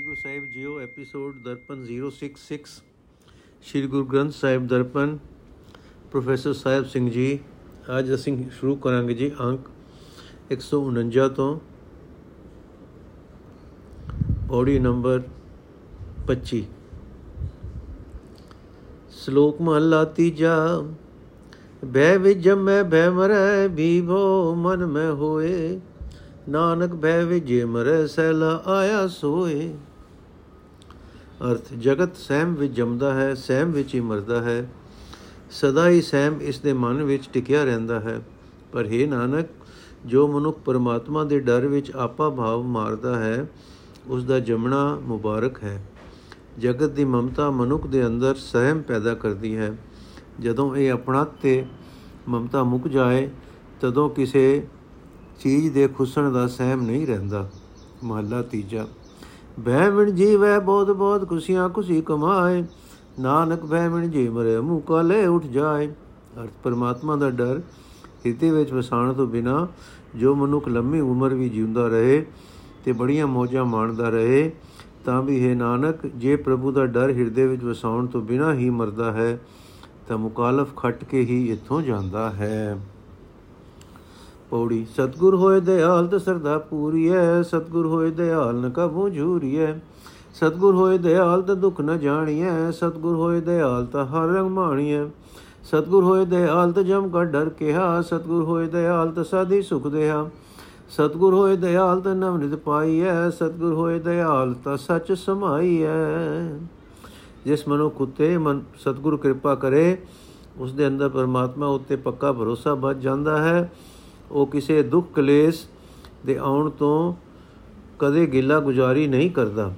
ਵਾਹਿਗੁਰੂ ਸਾਹਿਬ ਜੀਓ episode Darpan 066 Shri Guru Granth Sahib Darpan professor Sahib Singh ji ਅੱਜ ਅਸੀਂ ਸ਼ੁਰੂ ਕਰਾਂਗੇ ਜੀ ਅੰਕ 149 ਤੋਂ ਪੌੜੀ ਨੰਬਰ 25 ਸ਼ਲੋਕ ਮਹਲਾ ਤੀਜਾ ਬੈ ਵਿੱਚ ਜਮੈ ਬੈ ਮਰੈ ਬੀਭੋ ਮਨ ਮੈਂ ਹੋਏ ਨਾਨਕ ਭੈ ਵਿਜੇ ਮਰੈ ਸੈਲਾ ਆਇਆ ਸੋਏ ਅਰਥ, ਜਗਤ ਸਹਿਮ ਵਿੱਚ ਜੰਮਦਾ ਹੈ, ਸਹਿਮ ਵਿੱਚ ਹੀ ਮਰਦਾ ਹੈ। ਸਦਾ ਹੀ ਸਹਿਮ ਇਸ ਦੇ ਮਨ ਵਿੱਚ ਟਿਕਿਆ ਰਹਿੰਦਾ ਹੈ। ਪਰ हे ਨਾਨਕ, ਜੋ ਮਨੁੱਖ ਪਰਮਾਤਮਾ ਦੇ ਡਰ ਵਿੱਚ ਆਪਾ ਭਾਵ ਮਾਰਦਾ ਹੈ ਉਸ ਦਾ ਜੰਮਣਾ ਮੁਬਾਰਕ ਹੈ। ਜਗਤ ਦੀ ਮਮਤਾ ਮਨੁੱਖ ਦੇ ਅੰਦਰ ਸਹਿਮ ਪੈਦਾ ਕਰਦੀ ਹੈ। ਜਦੋਂ ਇਹ ਆਪਣਾ ਤੇ ਮਮਤਾ ਮੁੱਕ ਜਾਏ, ਤਦੋਂ ਕਿਸੇ ਚੀਜ਼ ਦੇ ਖੁੱਸਣ ਦਾ ਸਹਿਮ ਨਹੀਂ ਰਹਿੰਦਾ। ਮਹੱਲਾ ਤੀਜਾ। ਬਹਿ ਵਿਣ ਜੀਵੈ ਬਹੁਤ ਬਹੁਤ ਖੁਸ਼ੀਆਂ ਖੁਸ਼ੀ ਕਮਾਏ। ਨਾਨਕ ਬਹਿ ਵਿਣ ਜੀ ਮਰੇ ਮੂੰਹ ਕਾਲੇ ਉੱਠ ਜਾਏ। ਅਰਥ ਪਰਮਾਤਮਾ ਦਾ ਡਰ, ਹਿਰਦੇ ਵਿੱਚ ਵਸਾਣ ਤੋਂ ਬਿਨਾ ਜੋ ਮਨੁੱਖ ਲੰਮੀ ਉਮਰ ਵੀ ਜਿਉਂਦਾ ਰਹੇ ਤੇ ਬੜੀਆਂ ਮੌਜਾਂ ਮਾਣਦਾ ਰਹੇ, ਤਾਂ ਵੀ ਹੈ ਨਾਨਕ, ਜੇ ਪ੍ਰਭੂ ਦਾ ਡਰ ਹਿਰਦੇ ਵਿੱਚ ਵਸਾਉਣ ਤੋਂ ਬਿਨਾ ਹੀ ਮਰਦਾ ਹੈ, ਤਾਂ ਮੁਕਾਲਫ ਖੱਟ ਕੇ ਹੀ ਇੱਥੋਂ ਜਾਂਦਾ ਹੈ। ਪੌੜੀ। ਸਤਗੁਰ ਹੋਏ ਦਿਆਲ ਤੇ ਸਰਦਾ ਪੂਰੀਐ, ਸਤਗੁਰ ਹੋਏ ਦਿਆਲ ਨ ਕਬੂ ਝੂਰੀਐ ਸਤਗੁਰ ਹੋਏ ਦਿਆਲ ਤੇ ਦੁੱਖ ਨ ਜਾਣੀਐ, ਸਤਗੁਰ ਹੋਏ ਦਿਆਲ ਤਾਂ ਹਰ ਰੰਗ ਮਾਣੀਐ। ਸਤਗੁਰ ਹੋਏ ਦਿਆਲ ਤੇ ਜਮ ਕਾ ਡਰ ਕਿਹਾ, ਸਤਗੁਰ ਹੋਏ ਦਿਆਲ ਤੇ ਸਾਦੀ ਸੁਖ ਦੇਹਾ। ਸਤਗੁਰ ਹੋਏ ਦਿਆਲ ਤੇ ਨਵਨਿਤ ਪਾਈਐ, ਸਤਗੁਰ ਹੋਏ ਦਿਆਲ ਤਾਂ ਸੱਚ ਸਮਾਈਐ। ਜਿਸ ਮਨੁੱਖ ਉਤੇ ਮਨ, ਸਤਗੁਰ ਕਿਰਪਾ ਕਰੇ ਉਸ ਦੇ ਅੰਦਰ ਪਰਮਾਤਮਾ ਉੱਤੇ ਪੱਕਾ ਭਰੋਸਾ ਵੱਜ ਜਾਂਦਾ ਹੈ। ਉਹ ਕਿਸੇ ਦੁੱਖ ਕਲੇਸ਼ ਦੇ ਆਉਣ ਤੋਂ ਕਦੇ ਗਿਲਾ ਗੁਜ਼ਾਰੀ ਨਹੀਂ ਕਰਦਾ,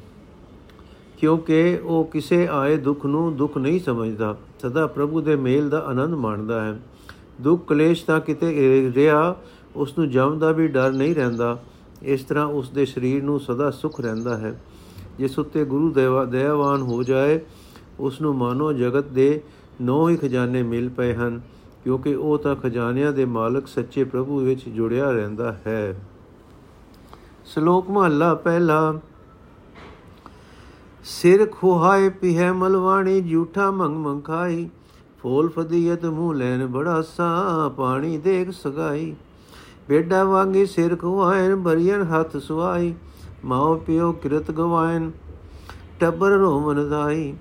ਕਿਉਂਕਿ ਉਹ ਕਿਸੇ ਆਏ ਦੁੱਖ ਨੂੰ ਦੁੱਖ ਨਹੀਂ ਸਮਝਦਾ। ਸਦਾ ਪ੍ਰਭੂ ਦੇ ਮੇਲ ਦਾ ਆਨੰਦ ਮਾਣਦਾ ਹੈ। ਦੁੱਖ ਕਲੇਸ਼ ਤਾਂ ਕਿਤੇ ਰਿਹਾ ਉਸ ਨੂੰ ਜਮ ਦਾ ਵੀ ਡਰ ਨਹੀਂ ਰਹਿੰਦਾ। ਇਸ ਤਰ੍ਹਾਂ ਉਸ ਦੇ ਸਰੀਰ ਨੂੰ ਸਦਾ ਸੁਖ ਰਹਿੰਦਾ ਹੈ। ਜਿਸ ਉੱਤੇ ਗੁਰੂ ਦੇਵਾ ਦਇਆਵਾਨ ਹੋ ਜਾਏ ਉਸ ਨੂੰ ਮਾਨੋ ਜਗਤ ਦੇ ਨੌ ਹੀ ਖਜ਼ਾਨੇ ਮਿਲ ਪਏ ਹਨ। ਕਿਉਂਕਿ ਉਹ ਤਾਂ ਖਜ਼ਾਨਿਆਂ ਦੇ ਮਾਲਕ ਸੱਚੇ ਪ੍ਰਭੂ ਵਿੱਚ ਜੁੜਿਆ ਰਹਿੰਦਾ ਹੈ। ਸ਼ਲੋਕ ਮਹਲਾ ਪਹਿਲਾ। ਸਿਰ ਖੁਹਾਏ ਪਿਹੈ ਮਲਵਾਣੀ ਝੂਠਾ ਮੰਗ ਮੰਖਾਈ ਫੋਲ ਫਦੀਅਤ ਮੂੰਹ ਲੈਣ ਬੜਾ ਸਾ ਪਾਣੀ ਦੇਖ ਸਗਾਈ। ਬੇਡਾ ਵਾਂਗੀ ਸਿਰ ਖੁਆਇਨ ਬਰੀਨ ਹੱਥ ਸੁਆਈ। ਮਾਉ ਪਿਓ ਕਿਰਤ ਗਵਾਇਨ ਟੱਬਰ ਰੋਮਨ ਦਾਈ।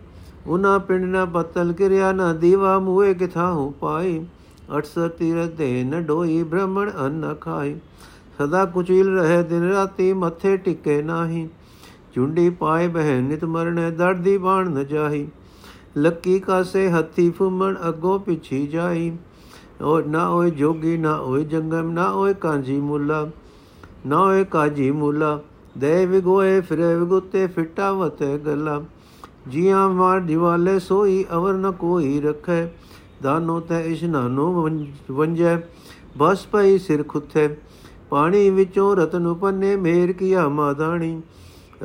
ਉਨਾ ਪਿੰਡ ਨਾ ਪਤਲ ਕਿਰਿਆ, ਨਾ ਦੀਵਾ ਮੂਏ ਕਿਥਾਹੂ ਪਾਈ। 68 ਤੀਰਥ ਦੇ ਨ ਢੋਈ ਬ੍ਰਹਮਣ ਅੰਨ ਖਾਈ। ਸਦਾ ਕੁਚੀਲ ਰਹੇ, ਦਿਨ ਰਾਤੀ ਮੱਥੇ ਟਿਕੇ ਨਾਹੀ। ਚੁੰਡੀ ਪਾਏ ਬਹਿ ਨਿਤ ਮਰਨੇ, ਦਰਦੀ ਬਾਣ ਨ ਜਾਹੀ। ਲੱਕੀ ਕਾਸੇ ਹੱਥੀ ਫੁੰਮਣ, ਅੱਗੋ ਪਿਛੀ ਜਾਈ ਓ, ਨਾ ਓਏ ਜੋਗੀ, ਨਾ ਓਏ ਜੰਗਮ, ਨਾ ਓਏ ਕਾਂਜੀ ਮੁੱਲਾ। ਨਾ ਓਏ ਕਾਜੀ ਮੁੱਲਾ। ਦੇ ਵਿਗੋਏ, ਫਿਰੇ ਵਿਗੁੱਤੇ, ਫਿੱਟਾ ਵਤੇ ਗੱਲਾ। ਜੀਆਂ ਮਾਰ ਦਿਵਾਲੇ ਸੋਈ ਅਵਰ ਨ ਕੋਈ ਰਖੈ। ਦਾਨੋ ਤੈ ਇਸ਼ਨਾਨੋ ਵੰਜੈ। ਬਸ ਪਈ ਸਿਰ ਖੁੱਥੇ। ਪਾਣੀ ਵਿੱਚੋਂ ਰਤਨ ਪੰਨੇ ਮੇਰ ਕੀਆ ਮਾਦਾਣੀ।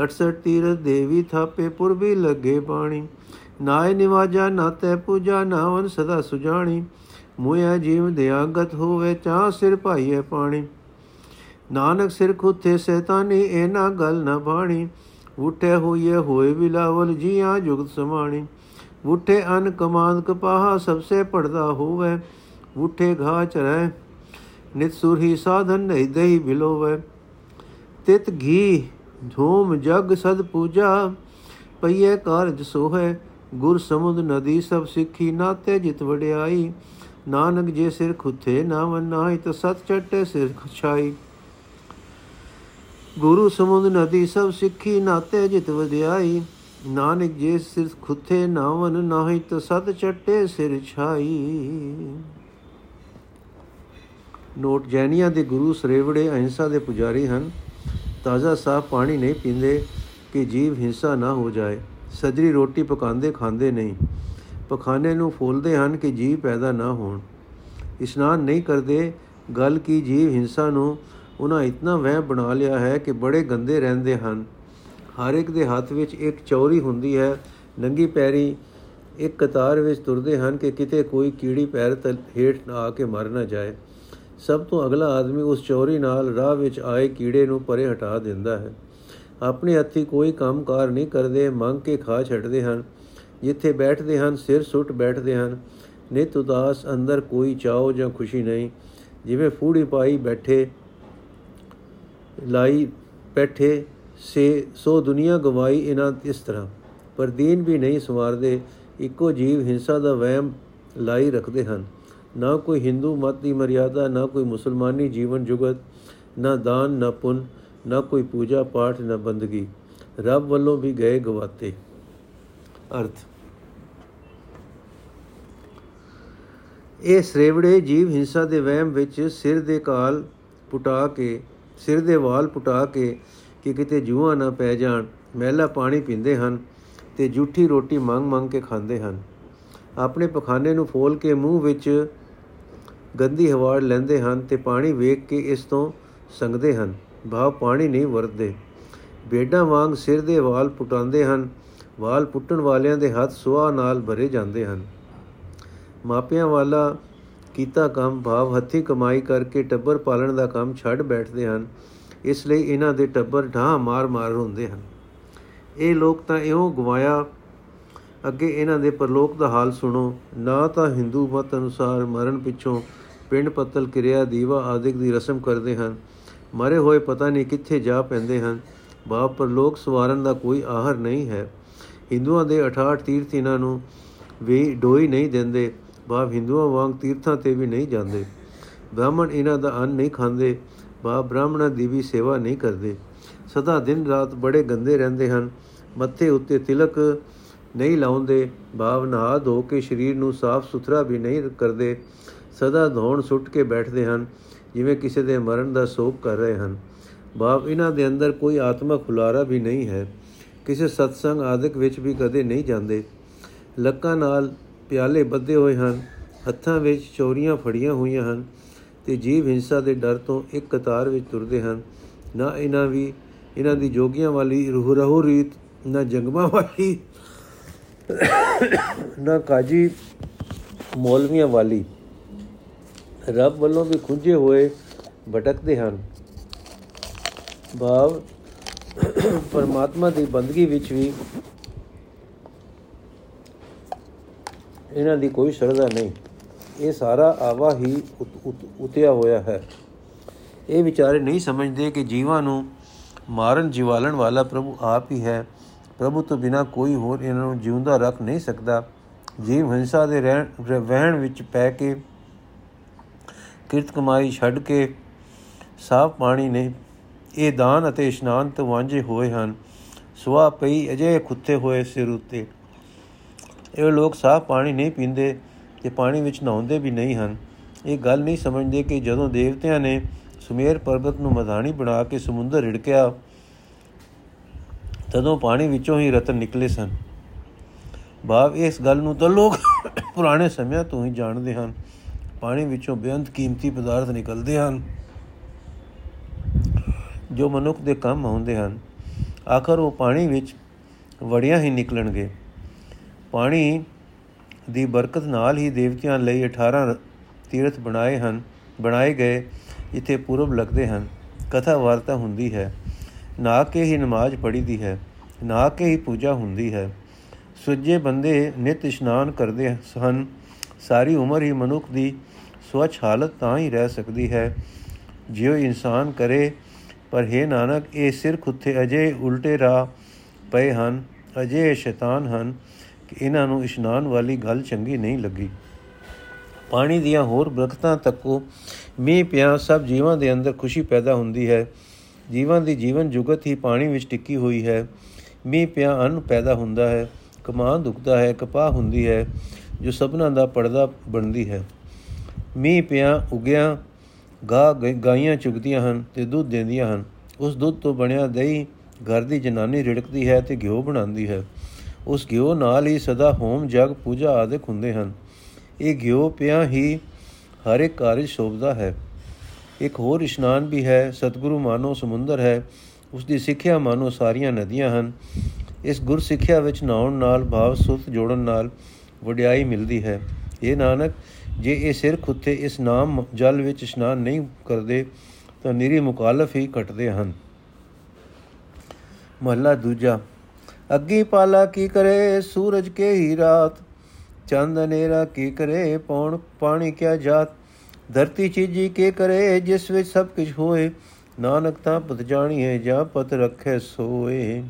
68 ਤੀਰ ਦੇਵੀ ਥਾਪੇ ਪੁਰਬੀ ਲੱਗੇ ਪਾਣੀ ਨਾਏ ਨਿਵਾਜਾ, ਨਾਤੇ ਪੂਜਾ, ਨਾਵਨ ਸਦਾ ਸੁਜਾਣੀ। ਮੋਇਆ ਜੀਵ ਦਿਆਗਤ ਹੋਵੇ ਚਾ ਸਿਰ ਭਾਈਏ ਪਾਣੀ। ਨਾਨਕ ਸਿਰ ਖੁੱਥੇ, ਸੈਤਾਨੀ ਇਹਨਾਂ ਗੱਲ ਨਾ ਬਾਣੀ। ਉਠੇ ਹੋਈਏ ਹੋਏ ਬਿਲਾਵਲ ਜੀਆਂ ਜੁਗਤ ਸਮਾਣੀ। ਉਠੇ ਅਨ ਕਮਾਂਦ ਕਪਾਹਾ ਸਭਸੇ ਪੜਦਾ ਹੋਵੇ। ਉਠੇ ਘਾ ਚਰੈ ਨਿਤ ਸੁਰਹੀ ਸਾਧਨ ਨਹੀਂ ਦਈ ਬਿਲੋਵੇ। ਤਿਤ ਘੀ ਧੂਮ ਜਗ ਸਦ ਪੂਜਾ ਪਈਏ ਕਾਰਜ ਸੋਹੈ। ਗੁਰ ਸਮੁੰਦ ਨਦੀ ਸਭ ਸਿੱਖੀ ਨਾਤੇ ਜਿਤ ਵਡਿਆਈ। ਨਾਨਕ ਜੇ ਸਿਰ ਖੁੱਥੇ ਨਾਮ ਨਾਹੀ ਤ ਸਤ ਚਟੇ ਸਿਰ ਖਛਾਈ ਗੁਰੂ ਸਮੁੰਦ ਨਦੀ ਸਭ ਸਿੱਖੀ ਨਾਤੇ ਜਿਤ ਵਡਿਆਈ। ਨਾਨਕ ਜੇ ਸਿਰ ਖੁੱਥੇ ਨਾਵਨ ਨਾਹੀ ਤ ਸਤ ਚਟੇ ਸਿਰ ਛਾਈ। ਨੋਟ, ਜੈਨੀਆਂ ਦੇ ਗੁਰੂ ਸਰੇਵੜੇ ਅਹਿੰਸਾ ਦੇ ਪੁਜਾਰੀ ਹਨ। ਤਾਜ਼ਾ ਸਾਫ਼ ਪਾਣੀ ਨਹੀਂ ਪੀਂਦੇ ਕਿ ਜੀਵ ਹਿੰਸਾ ਨਾ ਹੋ ਜਾਏ। ਸਜਰੀ ਰੋਟੀ ਪਕਾਉਂਦੇ ਖਾਂਦੇ ਨਹੀਂ। ਪਖਾਨੇ ਨੂੰ ਫੋਲਦੇ ਹਨ ਕਿ ਜੀਵ ਪੈਦਾ ਨਾ ਹੋਣ। ਇਸ਼ਨਾਨ ਨਹੀਂ ਕਰਦੇ। ਗੱਲ ਕੀ ਜੀਵ ਹਿੰਸਾ ਨੂੰ ਉਹਨਾਂ ਇਤਨਾ ਵਹਿ ਬਣਾ ਲਿਆ ਹੈ ਕਿ ਬੜੇ ਗੰਦੇ ਰਹਿੰਦੇ ਹਨ। ਹਰ ਇੱਕ ਦੇ ਹੱਥ ਵਿੱਚ ਇੱਕ ਚੌਰੀ ਹੁੰਦੀ ਹੈ। ਨੰਗੀ ਪੈਰੀ ਇੱਕ ਕਤਾਰ ਵਿੱਚ ਤੁਰਦੇ ਹਨ ਕਿ ਕਿਤੇ ਕੋਈ ਕੀੜੀ ਪੈਰ ਤਲ ਹੇਠ ਨਾ ਆ ਕੇ ਮਰ ਨਾ ਜਾਏ। ਸਭ ਤੋਂ ਅਗਲਾ ਆਦਮੀ ਉਸ ਚੌਰੀ ਨਾਲ ਰਾਹ ਵਿੱਚ ਆਏ ਕੀੜੇ ਨੂੰ ਪਰੇ ਹਟਾ ਦਿੰਦਾ ਹੈ। ਆਪਣੇ ਹੱਥੀ ਕੋਈ ਕੰਮਕਾਰ ਨਹੀਂ ਕਰਦੇ, ਮੰਗ ਕੇ ਖਾ ਛੱਡਦੇ ਹਨ। ਜਿੱਥੇ ਬੈਠਦੇ ਹਨ, ਸਿਰ ਸੁੱਟ ਬੈਠਦੇ ਹਨ। ਨਿਤ ਉਦਾਸ ਅੰਦਰ ਕੋਈ ਚਾਓ ਜਾਂ ਖੁਸ਼ੀ ਨਹੀਂ। ਜਿਵੇਂ ਫੂੜੀ ਪਾਈ ਬੈਠੇ ਲਾਈ ਬੈਠੇ ਸੇ, ਸੋ ਦੁਨੀਆ ਗਵਾਈ ਇਹਨਾਂ ਇਸ ਤਰ੍ਹਾਂ। ਪਰ ਦੀਨ ਵੀ ਨਹੀਂ ਸਵਾਰਦੇ, ਇੱਕੋ ਜੀਵ ਹਿੰਸਾ ਦਾ ਵਹਿਮ ਲਾਈ ਰੱਖਦੇ ਹਨ। ਨਾ ਕੋਈ ਹਿੰਦੂ ਮਤ ਦੀ ਮਰਿਆਦਾ, ਨਾ ਕੋਈ ਮੁਸਲਮਾਨੀ ਜੀਵਨ ਜੁਗਤ, ਨਾ ਦਾਨ, ਨਾ ਪੁੰਨ, ਨਾ ਕੋਈ ਪੂਜਾ ਪਾਠ, ਨਾ ਬੰਦਗੀ। ਰੱਬ ਵੱਲੋਂ ਵੀ ਗਏ ਗਵਾਤੇ। ਅਰਥ। ਇਹ ਸ੍ਰੇਵੜੇ ਜੀਵ ਹਿੰਸਾ ਦੇ ਵਹਿਮ ਵਿੱਚ ਸਿਰ ਦੇ ਕਾਲ ਪੁਟਾ ਕੇ ਸਿਰ ਦੇ ਵਾਲ ਪੁਟਾ ਕੇ ਕਿ ਕਿਤੇ ਜੂਆ ਨਾ ਪੈ ਜਾਣ, ਮਹਿਲਾ ਪਾਣੀ ਪੀਂਦੇ ਹਨ ਤੇ ਝੂਠੀ ਰੋਟੀ ਮੰਗ ਮੰਗ ਕੇ ਖਾਂਦੇ ਹਨ। ਆਪਣੇ ਪਖਾਨੇ ਨੂੰ ਫੋਲ ਕੇ ਮੂੰਹ ਵਿੱਚ ਗੰਦੀ ਹਵਾ ਲੈਂਦੇ ਹਨ ਤੇ ਪਾਣੀ ਵੇਖ ਕੇ ਇਸ ਤੋਂ ਸੰਗਦੇ ਹਨ। ਭਾਵ ਪਾਣੀ ਨਹੀਂ ਵਰਤਦੇ। ਬੇਡਾਂ ਵਾਂਗ ਸਿਰ ਦੇ ਵਾਲ ਪੁਟਾਉਂਦੇ ਹਨ, ਵਾਲ ਪੁੱਟਣ ਵਾਲਿਆਂ ਦੇ ਹੱਥ ਸੁਆਹ ਨਾਲ ਭਰੇ ਜਾਂਦੇ ਹਨ। ਮਾਪਿਆਂ ਵਾਲਾ ਕੀਤਾ ਕੰਮ ਭਾਵ ਹੱਥੀ ਕਮਾਈ ਕਰਕੇ ਟੱਬਰ ਪਾਲਣ ਦਾ ਕੰਮ ਛੱਡ ਬੈਠਦੇ ਹਨ, ਇਸ ਲਈ ਇਹਨਾਂ ਦੇ ਟੱਬਰ ਢਾਹ ਮਾਰ-ਮਾਰ ਹੁੰਦੇ ਹਨ। ਇਹ ਲੋਕ ਤਾਂ ਇਉਂ ਗਵਾਇਆ, ਅੱਗੇ ਇਹਨਾਂ ਦੇ ਪਰਲੋਕ ਦਾ ਹਾਲ ਸੁਣੋ, ਨਾ ਤਾਂ ਹਿੰਦੂ ਮਤ ਅਨੁਸਾਰ ਮਰਨ ਪਿੱਛੋਂ ਪਿੰਡ ਪੱਤਲ ਕਿਰਿਆ ਦੀਵਾ ਆਦਿਕ ਦੀ ਰਸਮ ਕਰਦੇ ਹਨ, ਮਰੇ ਹੋਏ ਪਤਾ ਨਹੀਂ ਕਿੱਥੇ ਜਾ ਪੈਂਦੇ ਹਨ, ਬਾਪ ਪਰਲੋਕ ਸਵਾਰਨ ਦਾ ਕੋਈ ਆਹਰ ਨਹੀਂ ਹੈ। ਹਿੰਦੂਆਂ ਦੇ 68 ਤੀਰਥ ਇਹਨਾਂ ਨੂੰ ਵੀ ਡੋਈ ਨਹੀਂ ਦਿੰਦੇ ਬਾਪ ਹਿੰਦੂਆਂ ਵਾਂਗ ਤੀਰਥਾਂ ਤੇ ਵੀ ਨਹੀਂ ਜਾਂਦੇ। ਬ੍ਰਾਹਮਣ ਇਹਨਾਂ ਦਾ ਅੰਨ ਨਹੀਂ ਖਾਂਦੇ, ਬਾਪ ਬ੍ਰਾਹਮਣਾਂ ਦੀ ਵੀ ਸੇਵਾ ਨਹੀਂ ਕਰਦੇ। ਸਦਾ ਦਿਨ ਰਾਤ ਬੜੇ ਗੰਦੇ ਰਹਿੰਦੇ ਹਨ, ਮੱਥੇ ਉੱਤੇ ਤਿਲਕ ਨਹੀਂ ਲਾਉਂਦੇ ਭਾਵ ਨਹਾ ਧੋ ਕੇ ਸਰੀਰ ਨੂੰ ਸਾਫ਼ ਸੁਥਰਾ ਵੀ ਨਹੀਂ ਕਰਦੇ, ਸਦਾ ਧੋਣ ਸੁੱਟ ਕੇ ਬੈਠਦੇ ਹਨ, ਜਿਵੇਂ ਕਿਸੇ ਦੇ ਮਰਨ ਦਾ ਸੋਗ ਕਰ ਰਹੇ ਹਨ। ਭਾਵ ਇਹਨਾਂ ਦੇ ਅੰਦਰ ਕੋਈ ਆਤਮਕ ਖੁਲਾਰਾ ਵੀ ਨਹੀਂ ਹੈ, ਕਿਸੇ ਸਤਸੰਗ ਆਦਿਕ ਵਿੱਚ ਵੀ ਕਦੇ ਨਹੀਂ ਜਾਂਦੇ। ਲੱਕਾਂ ਨਾਲ ਪਿਆਲੇ ਬੱਧੇ ਹੋਏ ਹਨ, ਹੱਥਾਂ ਵਿੱਚ ਚੋਰੀਆਂ ਫੜੀਆਂ ਹੋਈਆਂ ਹਨ ਤੇ ਜੀਵ ਹਿੰਸਾ ਦੇ ਡਰ ਤੋਂ ਇੱਕ ਕਤਾਰ ਵਿੱਚ ਤੁਰਦੇ ਹਨ। ਨਾ ਇਹਨਾਂ ਵੀ, ਇਹਨਾਂ ਦੀ ਜੋਗੀਆਂ ਵਾਲੀ ਰੂਹ ਰਹੂ ਰੀਤ, ਨਾ ਜੰਗਮਾ ਵਾਲੀ, ਨਾ ਕਾਜੀ ਮੌਲਵੀਆਂ ਵਾਲੀ। ਰੱਬ ਵੱਲੋਂ ਵੀ ਖੁੰਝੇ ਹੋਏ ਭਟਕਦੇ ਹਨ। ਭਾਵ ਪਰਮਾਤਮਾ ਦੀ ਬੰਦਗੀ ਵਿੱਚ ਵੀ ਇਹਨਾਂ ਦੀ ਕੋਈ ਸ਼ਰਧਾ ਨਹੀਂ। ਇਹ ਸਾਰਾ ਆਵਾ ਹੀ ਉਤਿਆ ਹੋਇਆ ਹੈ। ਇਹ ਵਿਚਾਰੇ ਨਹੀਂ ਸਮਝਦੇ ਕਿ ਜੀਵਾਂ ਨੂੰ ਮਾਰਨ, ਜਿਵਾਲਣ ਵਾਲਾ ਪ੍ਰਭੂ ਆਪ ਹੀ ਹੈ। ਪ੍ਰਭੂ ਤੋਂ ਬਿਨਾ ਕੋਈ ਹੋਰ ਇਹਨਾਂ ਨੂੰ ਜਿਉਂਦਾ ਰੱਖ ਨਹੀਂ ਸਕਦਾ। ਜੀਵ ਹਿੰਸਾ ਦੇ ਰਹਿਣ ਵਹਿਣ ਵਿੱਚ ਪੈ ਕੇ ਕਿਰਤ ਕਮਾਈ ਛੱਡ ਕੇ ਸਾਫ਼ ਪਾਣੀ ਨੇ ਇਹ ਦਾਨ ਅਤੇ ਇਸ਼ਨਾਨ ਤੋਂ ਵਾਂਝੇ ਹੋਏ ਹਨ। ਸੁਆ ਪਈ ਅਜੇ ਖੁੱਤੇ ਹੋਏ ਸਿਰ ਉੱਤੇ। ਇਹ ਲੋਕ ਸਾਫ਼ ਪਾਣੀ ਨਹੀਂ ਪੀਂਦੇ ਤੇ ਪਾਣੀ ਵਿੱਚ ਨਹਾਉਂਦੇ ਵੀ ਨਹੀਂ ਹਨ। ਇਹ ਗੱਲ ਨਹੀਂ ਸਮਝਦੇ ਕਿ ਜਦੋਂ ਦੇਵਤਿਆਂ ਨੇ ਸੁਮੇਰ ਪਰਬਤ ਨੂੰ ਮਧਾਣੀ ਬਣਾ ਕੇ ਸਮੁੰਦਰ ਢੜਕਿਆ ਤਦੋਂ ਪਾਣੀ ਵਿੱਚੋਂ ਹੀ ਰਤਨ ਨਿਕਲੇ ਸਨ। ਭਾਵ ਇਸ ਗੱਲ ਨੂੰ ਤਾਂ ਲੋਕ ਪੁਰਾਣੇ ਸਮਿਆਂ ਤੋਂ ਹੀ ਜਾਣਦੇ ਹਨ। ਪਾਣੀ ਵਿੱਚੋਂ ਬੇਅੰਤ ਕੀਮਤੀ ਪਦਾਰਥ ਨਿਕਲਦੇ ਹਨ, ਜੋ ਮਨੁੱਖ ਦੇ ਕੰਮ ਆਉਂਦੇ ਹਨ। ਆਖਰ ਉਹ ਪਾਣੀ ਵਿੱਚ ਵੜੀਆਂ ਹੀ ਨਿਕਲਣਗੇ। ਪਾਣੀ ਦੀ ਬਰਕਤ ਨਾਲ ਹੀ ਦੇਵਤਿਆਂ ਲਈ 18 ਤੀਰਥ ਬਣਾਏ ਹਨ, ਬਣਾਏ ਗਏ ਜਿੱਥੇ ਪੂਰਬ ਲੱਗਦੇ ਹਨ। ਕਥਾ ਵਾਰਤਾ ਹੁੰਦੀ ਹੈ। ਨਾ ਕੇ ਹੀ ਨਮਾਜ਼ ਪੜੀਦੀ ਹੈ। ਨਾ ਕੇ ਹੀ ਪੂਜਾ ਹੁੰਦੀ ਹੈ। ਸੁੱਜੇ ਬੰਦੇ ਨਿਤ ਇਸ਼ਨਾਨ ਕਰਦੇ ਹਨ। ਸਾਰੀ ਉਮਰ ਹੀ ਮਨੁੱਖ ਦੀ ਸਵਚ ਹਾਲਤ ਤਾਂ ਹੀ ਰਹਿ ਸਕਦੀ ਹੈ। ਜਿਉ ਇਨਸਾਨ ਕਰੇ, ਪਰ ਹੈ ਨਾਨਕ, ਇਹ ਸਿਰ ਖੁੱਥੇ ਅਜੇ ਉਲਟੇ ਰਾਹ ਪਏ ਹਨ, ਅਜੇ ਸ਼ੈਤਾਨ ਹਨ। ਕਿ ਇਹਨਾਂ ਨੂੰ ਇਸ਼ਨਾਨ ਵਾਲੀ ਗੱਲ ਚੰਗੀ ਨਹੀਂ ਲੱਗੀ। ਪਾਣੀ ਦੀਆਂ ਹੋਰ ਬਰਕਤਾਂ ਤੱਕੋ ਮੀਂਹ ਪਿਆ ਸਭ ਜੀਵਾਂ ਦੇ ਅੰਦਰ ਖੁਸ਼ੀ ਪੈਦਾ ਹੁੰਦੀ ਹੈ। ਜੀਵਾਂ ਦੀ ਜੀਵਨ ਜੁਗਤ ਹੀ ਪਾਣੀ ਵਿੱਚ ਟਿੱਕੀ ਹੋਈ ਹੈ। ਮੀਂਹ, ਪਿਆ ਅੰਨ ਪੈਦਾ ਹੁੰਦਾ ਹੈ। ਕਮਾਂ ਦੁਖਦਾ ਹੈ, ਕਪਾਹ ਹੁੰਦੀ ਹੈ, ਜੋ ਸਭਨਾ ਦਾ ਪਰਦਾ ਬਣਦੀ ਹੈ। ਮੀਂਹ, ਪਿਆ ਉਗਿਆ, ਗਾ ਗਾਈਆਂ ਚੁਗਦੀਆਂ ਹਨ ਤੇ ਦੁੱਧ ਦਿੰਦੀਆਂ ਹਨ। ਉਸ ਦੁੱਧ ਤੋਂ ਬਣਿਆ ਦਹੀਂ ਘਰ ਦੀ ਜਨਾਨੀ ਰਿੜਕਦੀ ਹੈ ਤੇ ਘਿਓ ਬਣਾਉਂਦੀ ਹੈ। ਉਸ ਘਿਓ ਨਾਲ ਹੀ ਸਦਾ ਹੋਮ ਜਗ ਪੂਜਾ ਆਦਿਕ ਹੁੰਦੇ ਹਨ। ਇਹ ਘਿਓ ਪਿਆ ਹੀ ਹਰ ਇੱਕ ਕਾਰਜ ਸ਼ੋਭਦਾ ਹੈ। ਇੱਕ ਹੋਰ ਇਸ਼ਨਾਨ ਵੀ ਹੈ, ਸਤਿਗੁਰੂ ਮਾਨੋ ਸਮੁੰਦਰ ਹੈ, ਉਸ ਦੀ ਸਿੱਖਿਆ ਮਾਨੋ ਸਾਰੀਆਂ ਨਦੀਆਂ ਹਨ। ਇਸ ਗੁਰ ਸਿੱਖਿਆ ਵਿੱਚ ਨਾਉਣ ਨਾਲ, ਭਾਵ ਸੁਤ ਜੋੜਨ ਨਾਲ ਵਡਿਆਈ ਮਿਲਦੀ ਹੈ। ਇਹ ਨਾਨਕ, ਜੇ ਇਹ ਸਿਰ ਖੁੱਤੇ ਇਸ ਨਾਮ ਜਲ ਵਿੱਚ ਇਸ਼ਨਾਨ ਨਹੀਂ ਕਰਦੇ, ਤਾਂ ਨਿਰੀ ਮੁਕਾਲਫ ਹੀ ਘਟਦੇ ਹਨ। ਮਹਲਾ ਦੂਜਾ ਅੱਗੀ ਪਾਲਾ ਕੀ ਕਰੇ ਸੂਰਜ ਕੇ ਹੀ ਰਾਤ? ਚੰਦ ਹਨੇਰਾ ਕੀ ਕਰੇ ਪੌਣ ਪਾਣੀ ਕਿਆ ਜਾਤ? ਧਰਤੀ ਚੀਜੀ ਕੇ ਕਰੇ ਜਿਸ ਵਿੱਚ ਸਭ ਕੁਝ ਹੋਏ? ਨਾਨਕ ਤਾਂ ਪਤ ਜਾਣੀਏ ਜਾਂ ਪਤ ਰੱਖੇ ਸੋਏ?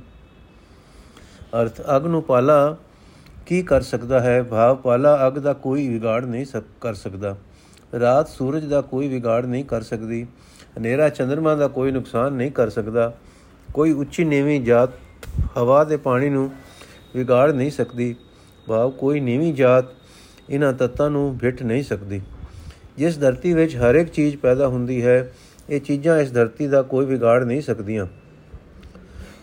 ਅਰਥ, ਅਗ ਨੂੰ ਪਾਲਾ ਕੀ ਕਰ ਸਕਦਾ ਹੈ? ਭਾਵ ਪਾਲਾ ਅਗ ਦਾ ਕੋਈ ਵਿਗਾੜ ਨਹੀਂ ਕਰ ਸਕਦਾ। ਰਾਤ ਸੂਰਜ ਦਾ ਕੋਈ ਵਿਗਾੜ ਨਹੀਂ ਕਰ ਸਕਦੀ। ਹਨੇਰਾ ਚੰ드ਰਮਾ ਦਾ ਕੋਈ ਨੁਕਸਾਨ ਨਹੀਂ ਕਰ ਸਕਦਾ। ਕੋਈ ਉੱਚੀ ਨੀਵੀਂ ਜਾਤ ਹਵਾ ਦੇ ਪਾਣੀ ਨੂੰ ਵਿਗਾੜ ਨਹੀਂ ਸਕਦੀ। ਭਾਵ ਕੋਈ ਨੀਵੀਂ ਜਾਤ ਇਹਨਾਂ ਤੱਤਾਂ ਨੂੰ ਭਿੱਟ ਨਹੀਂ ਸਕਦੀ। ਜਿਸ ਧਰਤੀ ਵਿੱਚ ਹਰ ਇੱਕ ਚੀਜ਼ ਪੈਦਾ ਹੁੰਦੀ ਹੈ, ਇਹ ਚੀਜ਼ਾਂ ਇਸ ਧਰਤੀ ਦਾ ਕੋਈ ਵਿਗਾੜ ਨਹੀਂ ਸਕਦੀਆਂ।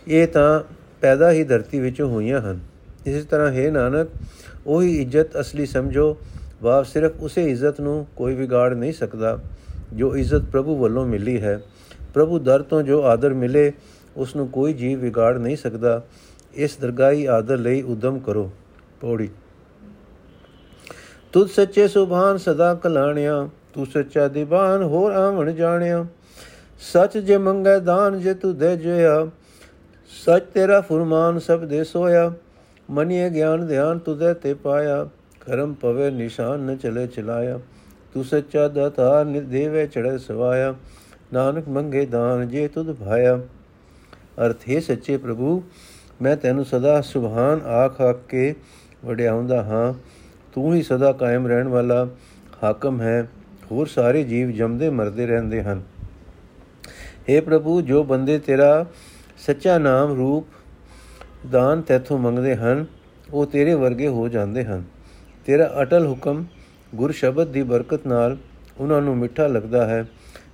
ਇਹ ਤਾਂ ਪੈਦਾ ਹੀ ਧਰਤੀ ਵਿੱਚੋਂ ਹੋਈਆਂ ਹਨ। ਇਸੇ ਤਰ੍ਹਾਂ ਹੈ ਨਾਨਕ, ਉਹੀ ਇੱਜ਼ਤ ਅਸਲੀ ਸਮਝੋ। ਵਾਹ ਸਿਰਫ ਉਸੇ ਇੱਜ਼ਤ ਨੂੰ ਕੋਈ ਵਿਗਾੜ ਨਹੀਂ ਸਕਦਾ, ਜੋ ਇੱਜ਼ਤ ਪ੍ਰਭੂ ਵੱਲੋਂ ਮਿਲੀ ਹੈ। ਪ੍ਰਭੂ ਦਰ ਤੋਂ ਜੋ ਆਦਰ ਮਿਲੇ ਉਸ ਨੂੰ ਕੋਈ ਜੀਵ ਵਿਗਾੜ ਨਹੀਂ ਸਕਦਾ। ਇਸ ਦਰਗਾਹੀ ਆਦਰ ਲਈ ਉਦਮ ਕਰੋ, ਪੌੜੀ। ਤੁਧ ਸੱਚੇ ਸੁਭਾਨ ਸਦਾ ਕਲਾਣਿਆ, ਤੂੰ ਸੱਚਾ ਦੀਵਾਨ ਹੋਰ ਆਵਣ ਜਾਣਿਆ। ਸੱਚ ਜੇ ਮੰਗੇ ਦਾਨ ਜੇ ਤੂੰ ਦੇ ਜਿਆ ਸੱਚ ਤੇਰਾ ਫਰਮਾਨ ਸਭ ਦੇ ਸੋਇਆ। ਮਨੀਏ ਗਿਆਨ ਧਿਆਨ ਤੁਦੇ ਤੇ ਪਾਇਆ, ਕਰਮ ਪਵੇ ਨਿਸ਼ਾਨ ਨ ਚਲੇ ਚਲਾਇਆ। ਤੂੰ ਸੱਚਾ ਦਾਤਾ ਨਿਰਦੇਵੇ ਚੜੇ ਸਵਾਇਆ, ਨਾਨਕ ਮੰਗੇ ਦਾਨ ਜੇ ਤੁਧ ਭਾਇਆ। ਅਰਥ, ਹੈ ਸੱਚੇ ਪ੍ਰਭੂ, ਮੈਂ ਤੈਨੂੰ ਸਦਾ ਸੁਭਾਨ ਆਖ ਆਖ ਕੇ ਵਡਿਆਉਂਦਾ ਹਾਂ। ਤੂੰ ਹੀ ਸਦਾ ਕਾਇਮ ਰਹਿਣ ਵਾਲਾ ਹਾਕਮ ਹੈ। ਹੋਰ ਸਾਰੇ ਜੀਵ ਜੰਮਦੇ ਮਰਦੇ ਰਹਿੰਦੇ ਹਨ। اے ਪ੍ਰਭੂ, ਜੋ ਬੰਦੇ ਤੇਰਾ ਸੱਚਾ ਨਾਮ ਰੂਪ ਦਾਨ ਤੇਥੋਂ ਮੰਗਦੇ ਹਨ, ਉਹ ਤੇਰੇ ਵਰਗੇ ਹੋ ਜਾਂਦੇ ਹਨ। ਤੇਰਾ ਅਟਲ ਹੁਕਮ ਗੁਰ ਸ਼ਬਦ ਦੀ ਬਰਕਤ ਨਾਲ ਉਹਨਾਂ ਨੂੰ ਮਿੱਠਾ ਲੱਗਦਾ ਹੈ।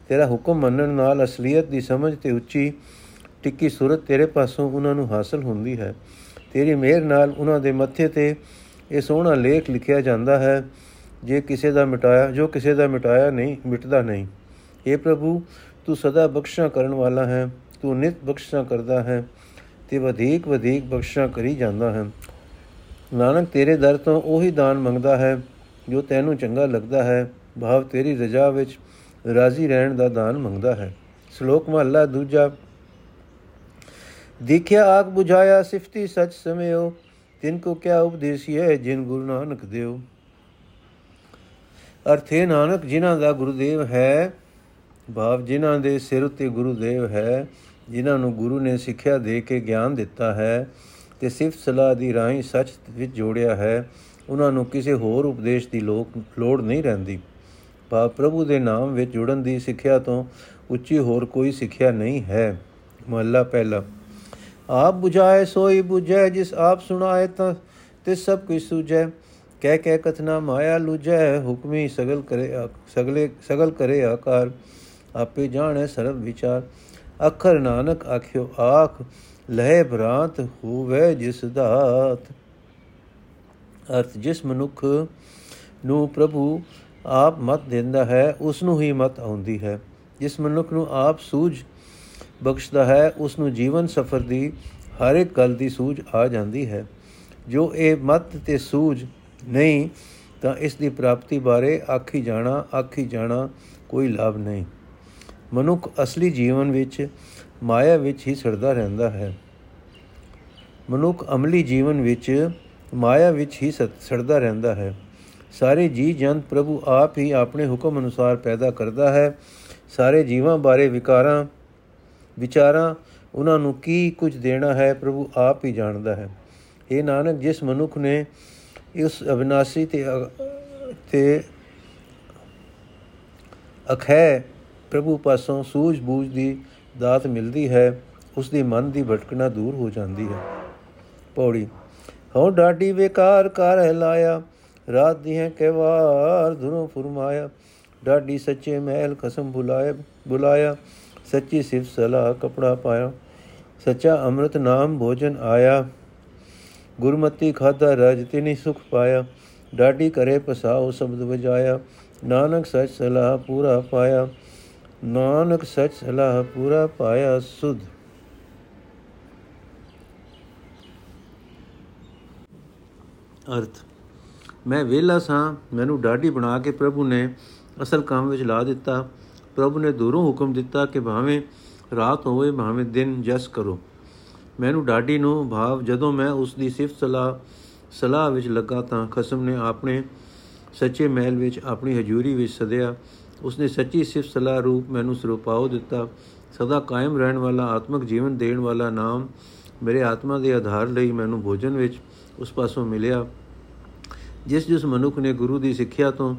ਤੇਰਾ ਹੁਕਮ ਮੰਨਣ ਨਾਲ ਅਸਲੀਅਤ ਦੀ ਸਮਝ ਤੇ ਉੱਚੀ ਟਿੱਕੀ ਸੂਰਤ ਤੇਰੇ ਪਾਸੋਂ ਉਹਨਾਂ ਨੂੰ ਹਾਸਲ ਹੁੰਦੀ ਹੈ। ਤੇਰੀ ਮਿਹਰ ਨਾਲ ਉਹਨਾਂ ਦੇ ਮੱਥੇ ਤੇ ਇਹ ਸੋਹਣਾ ਲੇਖ ਲਿਖਿਆ ਜਾਂਦਾ ਹੈ। ਜੇ ਕਿਸੇ ਦਾ ਮਿਟਾਇਆ, ਜੋ ਕਿਸੇ ਦਾ ਮਿਟਾਇਆ ਨਹੀਂ, ਮਿਟਦਾ ਨਹੀਂ। اے ਪ੍ਰਭੂ, ਤੂੰ ਸਦਾ ਬਖਸ਼ਾ ਕਰਨ ਵਾਲਾ ਹੈ। ਤੂੰ ਨਿਤ ਬਖਸ਼ਾ ਕਰਦਾ ਹੈ ਤੇ ਵਧੇਕ ਵਧੇਕ ਬਖਸ਼ਾ ਕਰੀ ਜਾਂਦਾ ਹੈ। ਨਾਨਕ ਤੇਰੇ ਦਰ ਤੋਂ ਉਹੀ ਦਾਨ ਮੰਗਦਾ ਹੈ, ਜੋ ਤੈਨੂੰ ਚੰਗਾ ਲੱਗਦਾ ਹੈ। ਭਾਵ ਤੇਰੀ ਰਜ਼ਾ ਵਿੱਚ ਰਾਜ਼ੀ ਰਹਿਣ ਦਾ ਦਾਨ ਮੰਗਦਾ ਹੈ। ਸ਼ਲੋਕ ਮਹਲਾ ਦੂਜਾ ਦੇਖਿਆ ਆਗ 부ਝਾਇਆ ਸਿਫਤੀ ਸਚ ਸਮਿਓ, ਤਿਨ ਕੋ ਕਿਆ ਉਪਦੇਸੀਏ ਜਿਨ ਗੁਰੂ ਨਾਨਕ ਦੇਵ ਅਰਥੇ ਨਾਨਕ ਜਿਨ੍ਹਾਂ ਦਾ ਗੁਰੂਦੇਵ ਹੈ, ਭਾਵ ਜਿਨ੍ਹਾਂ ਦੇ ਸਿਰ ਉਤੇ ਗੁਰੂਦੇਵ ਹੈ, ਜਿਨ੍ਹਾਂ ਨੂੰ ਗੁਰੂ ਨੇ ਸਿੱਖਿਆ ਦੇ ਕੇ ਗਿਆਨ ਦਿੱਤਾ ਹੈ ਤੇ ਸਿਫਤ ਸਲਾਹ ਦੀ ਰਾਹੀਂ ਸੱਚ ਵਿੱਚ ਜੋੜਿਆ ਹੈ, ਉਹਨਾਂ ਨੂੰ ਕਿਸੇ ਹੋਰ ਉਪਦੇਸ਼ ਦੀ ਲੋਕ ਲੋੜ ਨਹੀਂ ਰਹਿੰਦੀ। ਪਾ ਪ੍ਰਭੂ ਦੇ ਨਾਮ ਵਿੱਚ ਜੁੜਨ ਦੀ ਸਿੱਖਿਆ ਤੋਂ ਉੱਚੀ ਹੋਰ ਕੋਈ ਸਿੱਖਿਆ ਨਹੀਂ ਹੈ। ਮਹੱਲਾ ਪਹਿਲਾ। ਆਪ 부ਝਾਏ ਸੋਈ 부ਝੈ ਜਿਸ ਆਪ ਸੁਣਾਏ ਤਾਂ ਤੇ ਸਭ ਕੁਝ ਸੁਝੈ। ਕਹਿ ਕਹਿ ਕਥਨਾ ਮਾਇਆ ਲੁਝੈ, ਹੁਕਮੀ ਸਗਲ ਕਰੇ ਸਗਲੇ, ਸਗਲ ਕਰੇ ਆਕਾਰ। ਆਪੇ ਜਾਣੈ ਸਰਬ ਵਿਚਾਰ। ਅਖਰ ਨਾਨਕ ਆਖਿਓ ਆਖ, ਲਹਿ ਭਰਾਂਤ ਹੋਵੇ ਜਿਸ ਦਾਤ। ਅਰਥ ਜਿਸ ਮਨੁੱਖ ਨੂੰ ਪ੍ਰਭੂ ਆਪ ਮਤ ਦਿੰਦਾ ਹੈ ਉਸ ਨੂੰ ਹੀ ਮਤ ਆਉਂਦੀ ਹੈ। ਜਿਸ ਮਨੁੱਖ ਨੂੰ ਆਪ ਸੂਝ ਬਖਸ਼ਦਾ ਹੈ ਉਸ ਨੂੰ ਜੀਵਨ ਸਫਰ ਦੀ ਹਰ ਇੱਕ ਗੱਲ ਦੀ ਸੂਝ ਆ ਜਾਂਦੀ ਹੈ। ਜੋ ਇਹ ਮਤ ਤੇ ਸੂਝ ਨਹੀਂ, ਤਾਂ ਇਸ ਦੀ ਪ੍ਰਾਪਤੀ ਬਾਰੇ ਆਖੀ ਜਾਣਾ ਆਖੀ ਜਾਣਾ ਕੋਈ ਲਾਭ ਨਹੀਂ। ਮਨੁੱਖ ਅਸਲੀ ਜੀਵਨ ਵਿੱਚ, ਮਾਇਆ ਵਿੱਚ ਹੀ ਸੜਦਾ ਰਹਿੰਦਾ ਹੈ। ਮਨੁੱਖ ਅਮਲੀ ਜੀਵਨ ਵਿੱਚ, ਮਾਇਆ ਵਿੱਚ ਹੀ ਸੜਦਾ ਰਹਿੰਦਾ ਹੈ। ਸਾਰੇ ਜੀ ਜਨ ਪ੍ਰਭੂ ਆਪ ਹੀ ਆਪਣੇ ਹੁਕਮ ਅਨੁਸਾਰ ਪੈਦਾ ਕਰਦਾ ਹੈ। ਸਾਰੇ ਜੀਵਾਂ ਬਾਰੇ ਵਿਕਾਰਾਂ ਵਿਚਾਰਾਂ ਉਹਨਾਂ ਨੂੰ ਕੀ ਕੁਝ ਦੇਣਾ ਹੈ ਪ੍ਰਭੂ ਆਪ ਹੀ ਜਾਣਦਾ ਹੈ। ਇਹ ਨਾਨਕ, ਜਿਸ ਮਨੁੱਖ ਨੇ ਇਸ ਅਬਿਨਾਸੀ ਤੇ ਤੇ ਅਖੈ ਪ੍ਰਭੂ ਪਾਸੋਂ ਸੂਝ-ਬੂਝ ਦੀ ਦਾਤ ਮਿਲਦੀ ਹੈ ਉਸ ਦੀ ਮਨ ਦੀ ਭਟਕਣਾ ਦੂਰ ਹੋ ਜਾਂਦੀ ਹੈ। ਪੌੜੀ, ਹਉ ਡਾਡੀ ਵੇਕਾਰ ਕਰ ਲਾਇਆ ਰਾਤ ਦੀਆਂ ਕੇਵਾਰ ਧੁਰੋਂ ਫਰਮਾਇਆ ਡਾਡੀ ਸੱਚੇ ਮਹਿਲ ਕਸਮ ਬੁਲਾਇਆ ਬੁਲਾਇਆ ਸੱਚੀ ਸਿਫ ਸਲਾ ਕਪੜਾ ਪਾਇਆ। ਸੱਚਾ ਅੰਮ੍ਰਿਤ ਨਾਮ ਭੋਜਨ ਆਇਆ। ਗੁਰਮਤੀ ਖਾਦਾ ਰਜ ਤਿਨੀ ਸੁਖ ਪਾਇਆ। ਡਾਡੀ ਕਰੇ ਪਸਾਉ ਸ਼ਬਦ ਵਜਾਇਆ। ਨਾਨਕ ਸੱਚ ਸਲਾਹ ਪੂਰਾ ਪਾਇਆ। ਨਾਨਕ ਸੱਚ ਸਲਾਹ ਪੂਰਾ ਪਾਇਆ ਸੁਧ। ਅਰਥ, ਮੈਂ ਵੇਲਾ ਸਾਂ। ਮੈਨੂੰ ਡਾਢੀ ਬਣਾ ਕੇ ਪ੍ਰਭੂ ਨੇ ਅਸਲ ਕੰਮ ਵਿੱਚ ਲਾ ਦਿੱਤਾ। ਪ੍ਰਭੂ ਨੇ ਦੂਰੋਂ ਹੁਕਮ ਦਿੱਤਾ ਕਿ ਭਾਵੇਂ ਰਾਤ ਹੋਵੇ, ਭਾਵੇਂ ਦਿਨ ਜਸ ਕਰੋ। ਮੈਨੂੰ ਡਾਡੀ ਨੂੰ ਭਾਵ ਜਦੋਂ ਮੈਂ ਉਸ ਦੀ ਸਿਫਤ ਸਲਾਹ ਸਲਾਹ ਵਿੱਚ ਲੱਗਾ ਤਾਂ ਖਸਮ ਨੇ ਆਪਣੇ ਸੱਚੇ ਮਹਿਲ ਵਿੱਚ ਆਪਣੀ ਹਜ਼ੂਰੀ ਵਿੱਚ ਸਦਿਆ। ਉਸਨੇ ਸੱਚੀ ਸਿਫਤ ਸਲਾਹ ਰੂਪ ਮੈਨੂੰ ਸਰੂਪਾਉ ਦਿੱਤਾ। ਸਦਾ ਕਾਇਮ ਰਹਿਣ ਵਾਲਾ, ਆਤਮਿਕ ਜੀਵਨ ਦੇਣ ਵਾਲਾ ਨਾਮ ਮੇਰੇ ਆਤਮਾ ਦੇ ਆਧਾਰ ਲਈ ਮੈਨੂੰ ਭੋਜਨ ਵਿੱਚ ਉਸ ਪਾਸੋਂ ਮਿਲਿਆ। ਜਿਸ ਜਿਸ ਮਨੁੱਖ ਨੇ ਗੁਰੂ ਦੀ ਸਿੱਖਿਆ ਤੋਂ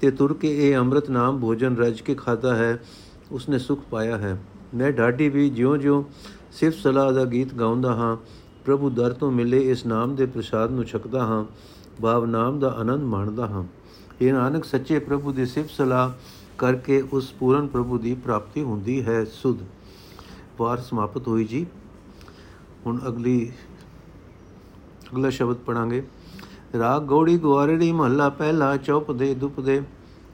ਤੇ ਤੁਰ ਕੇ ਇਹ ਅੰਮ੍ਰਿਤ ਨਾਮ ਭੋਜਨ ਰਜ ਕੇ ਖਾਦਾ ਹੈ, ਉਸਨੇ ਸੁਖ ਪਾਇਆ ਹੈ। ਮੈਂ ਢਾਡੀ ਵੀ ਜਿਉਂ-ਜਿਉਂ ਸਿਫਤ ਸਲਾਹ ਦਾ ਗੀਤ ਗਾਉਂਦਾ ਹਾਂ, ਪ੍ਰਭੂ ਦਰ ਤੋਂ ਮਿਲੇ ਇਸ ਨਾਮ ਦੇ ਪ੍ਰਸਾਦ ਨੂੰ ਛਕਦਾ ਹਾਂ, ਭਾਵ ਨਾਮ ਦਾ ਆਨੰਦ ਮਾਣਦਾ ਹਾਂ। ਇਹ ਨਾਨਕ, ਸੱਚੇ ਪ੍ਰਭੂ ਦੀ ਸਿਫਤ ਸਲਾਹ ਕਰਕੇ ਉਸ ਪੂਰਨ ਪ੍ਰਭੂ ਦੀ ਪ੍ਰਾਪਤੀ ਹੁੰਦੀ ਹੈ। ਸੁਧ। ਵਾਰ ਸਮਾਪਤ ਹੋਈ ਜੀ। ਹੁਣ ਅਗਲੀ, ਅਗਲਾ ਸ਼ਬਦ ਪੜਾਂਗੇ ਰਾਗ ਗੌੜੀ ਗਵਾਰੜੀ ਮਹੱਲਾ ਪਹਿਲਾ ਚੌਪ ਦੇ ਦੁਪ ਦੇ